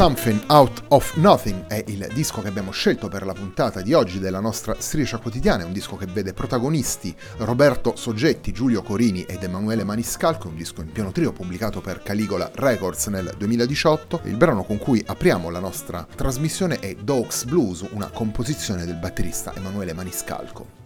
Something Out of Nothing è il disco che abbiamo scelto per la puntata di oggi della nostra striscia quotidiana, è un disco che vede protagonisti Roberto Soggetti, Giulio Corini ed Emanuele Maniscalco, un disco in pieno trio pubblicato per Caligola Records nel 2018. Il brano con cui apriamo la nostra trasmissione è Dogs Blues, una composizione del batterista Emanuele Maniscalco.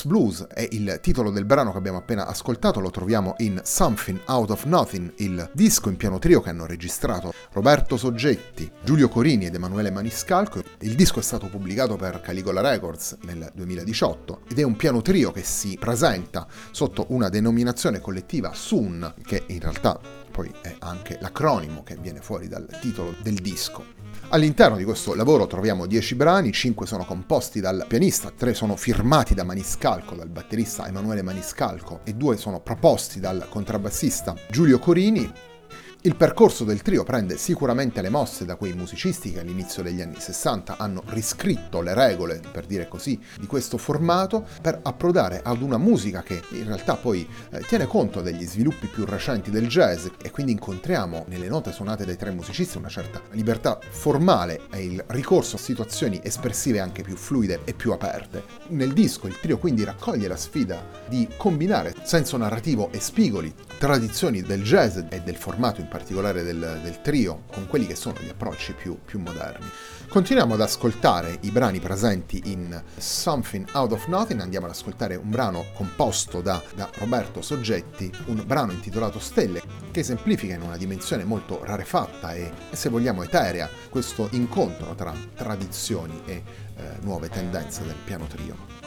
Bronx Blues è il titolo del brano che abbiamo appena ascoltato, lo troviamo in Something Out of Nothing, il disco in piano trio che hanno registrato Roberto Soggetti, Giulio Corini ed Emanuele Maniscalco. Il disco è stato pubblicato per Caligola Records nel 2018 ed è un piano trio che si presenta sotto una denominazione collettiva SUN, che in realtà poi è anche l'acronimo che viene fuori dal titolo del disco. All'interno di questo lavoro troviamo 10 brani, 5 sono composti dal pianista, 3 sono firmati da Maniscalco, dal batterista Emanuele Maniscalco e 2 sono proposti dal contrabbassista Giulio Corini. Il percorso del trio prende sicuramente le mosse da quei musicisti che all'inizio degli anni 60 hanno riscritto le regole, per dire così, di questo formato per approdare ad una musica che in realtà poi eh, tiene conto degli sviluppi più recenti del jazz e quindi incontriamo nelle note suonate dai tre musicisti una certa libertà formale e il ricorso a situazioni espressive anche più fluide e più aperte. Nel disco il trio quindi raccoglie la sfida di combinare senso narrativo e spigoli, tradizioni del jazz e del formato in particolare del, del trio, con quelli che sono gli approcci più, più moderni. Continuiamo ad ascoltare i brani presenti in Something Out of Nothing, andiamo ad ascoltare un brano composto da, da Roberto Soggetti, un brano intitolato Stelle, che esemplifica in una dimensione molto rarefatta e, se vogliamo, eterea questo incontro tra tradizioni e eh, nuove tendenze del piano trio.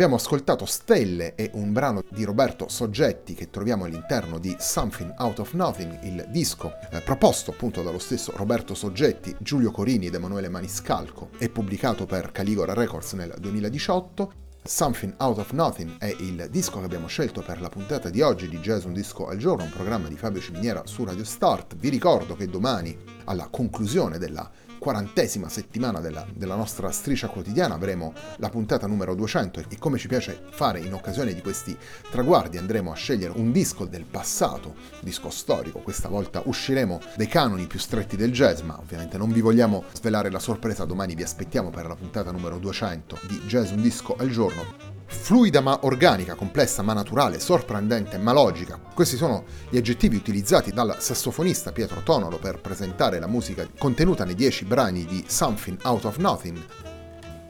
Abbiamo ascoltato Stelle e un brano di Roberto Soggetti che troviamo all'interno di Something Out of Nothing, il disco eh, proposto appunto dallo stesso Roberto Soggetti, Giulio Corini ed Emanuele Maniscalco e pubblicato per Caligora Records nel 2018. Something Out of Nothing è il disco che abbiamo scelto per la puntata di oggi di Jazz Un Disco al Giorno, un programma di Fabio Ciminiera su Radio Start. Vi ricordo che domani, alla conclusione della quarantesima settimana della, della, nostra striscia quotidiana. Avremo la puntata numero 200 e come ci piace fare in occasione di questi traguardi andremo a scegliere un disco del passato, disco storico, questa volta usciremo dai canoni più stretti del jazz, ma ovviamente non vi vogliamo svelare la sorpresa, domani vi aspettiamo per la puntata numero 200 di Jazz un disco al giorno fluida ma organica, complessa ma naturale, sorprendente ma logica. Questi sono gli aggettivi utilizzati dal sassofonista Pietro Tonolo per presentare la musica contenuta nei dieci brani di Something Out of Nothing.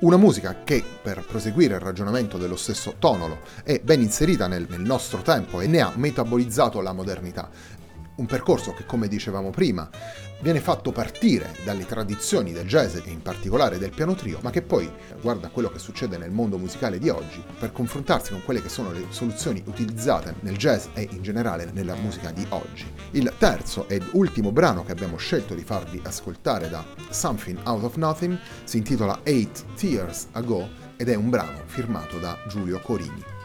Una musica che, per proseguire il ragionamento dello stesso Tonolo, è ben inserita nel, nel nostro tempo e ne ha metabolizzato la modernità un percorso che, come dicevamo prima, viene fatto partire dalle tradizioni del jazz e in particolare del piano trio, ma che poi guarda quello che succede nel mondo musicale di oggi per confrontarsi con quelle che sono le soluzioni utilizzate nel jazz e in generale nella musica di oggi. Il terzo ed ultimo brano che abbiamo scelto di farvi ascoltare da Something Out of Nothing si intitola Eight Tears Ago ed è un brano firmato da Giulio Corini.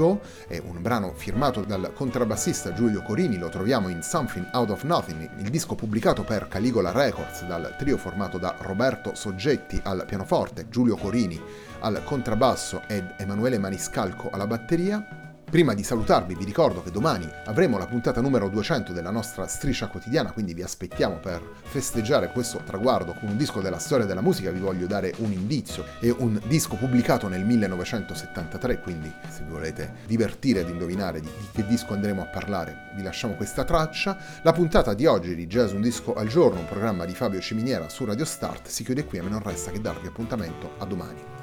Ago, è un brano firmato dal contrabbassista Giulio Corini, lo troviamo in Something Out of Nothing, il disco pubblicato per Caligola Records dal trio formato da Roberto Soggetti al pianoforte, Giulio Corini al contrabbasso ed Emanuele Maniscalco alla batteria. Prima di salutarvi vi ricordo che domani avremo la puntata numero 200 della nostra striscia quotidiana, quindi vi aspettiamo per festeggiare questo traguardo con un disco della storia della musica, vi voglio dare un indizio, è un disco pubblicato nel 1973, quindi se vi volete divertire ad indovinare di, che disco andremo a parlare, vi lasciamo questa traccia. La puntata di oggi di Jazz Un Disco al Giorno, un programma di Fabio Ciminiera su Radio Start, si chiude qui, a me non resta che darvi appuntamento a domani.